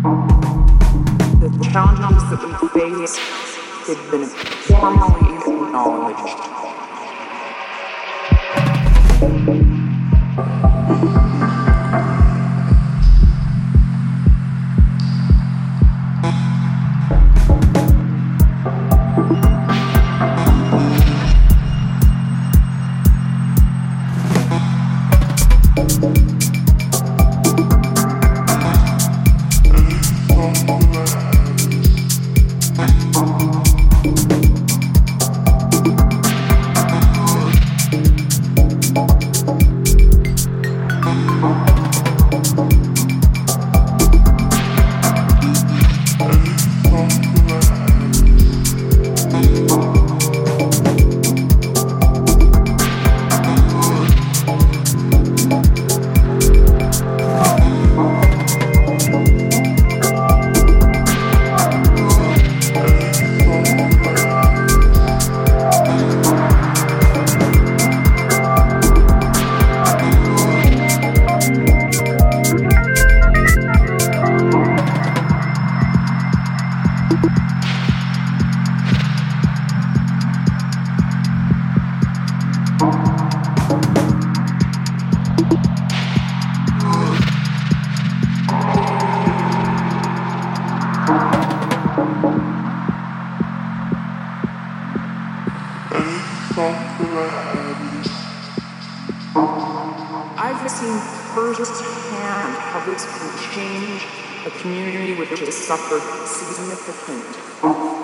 The challenges that we face have been formally acknowledged. Firsthand how this can change a community which has suffered significant.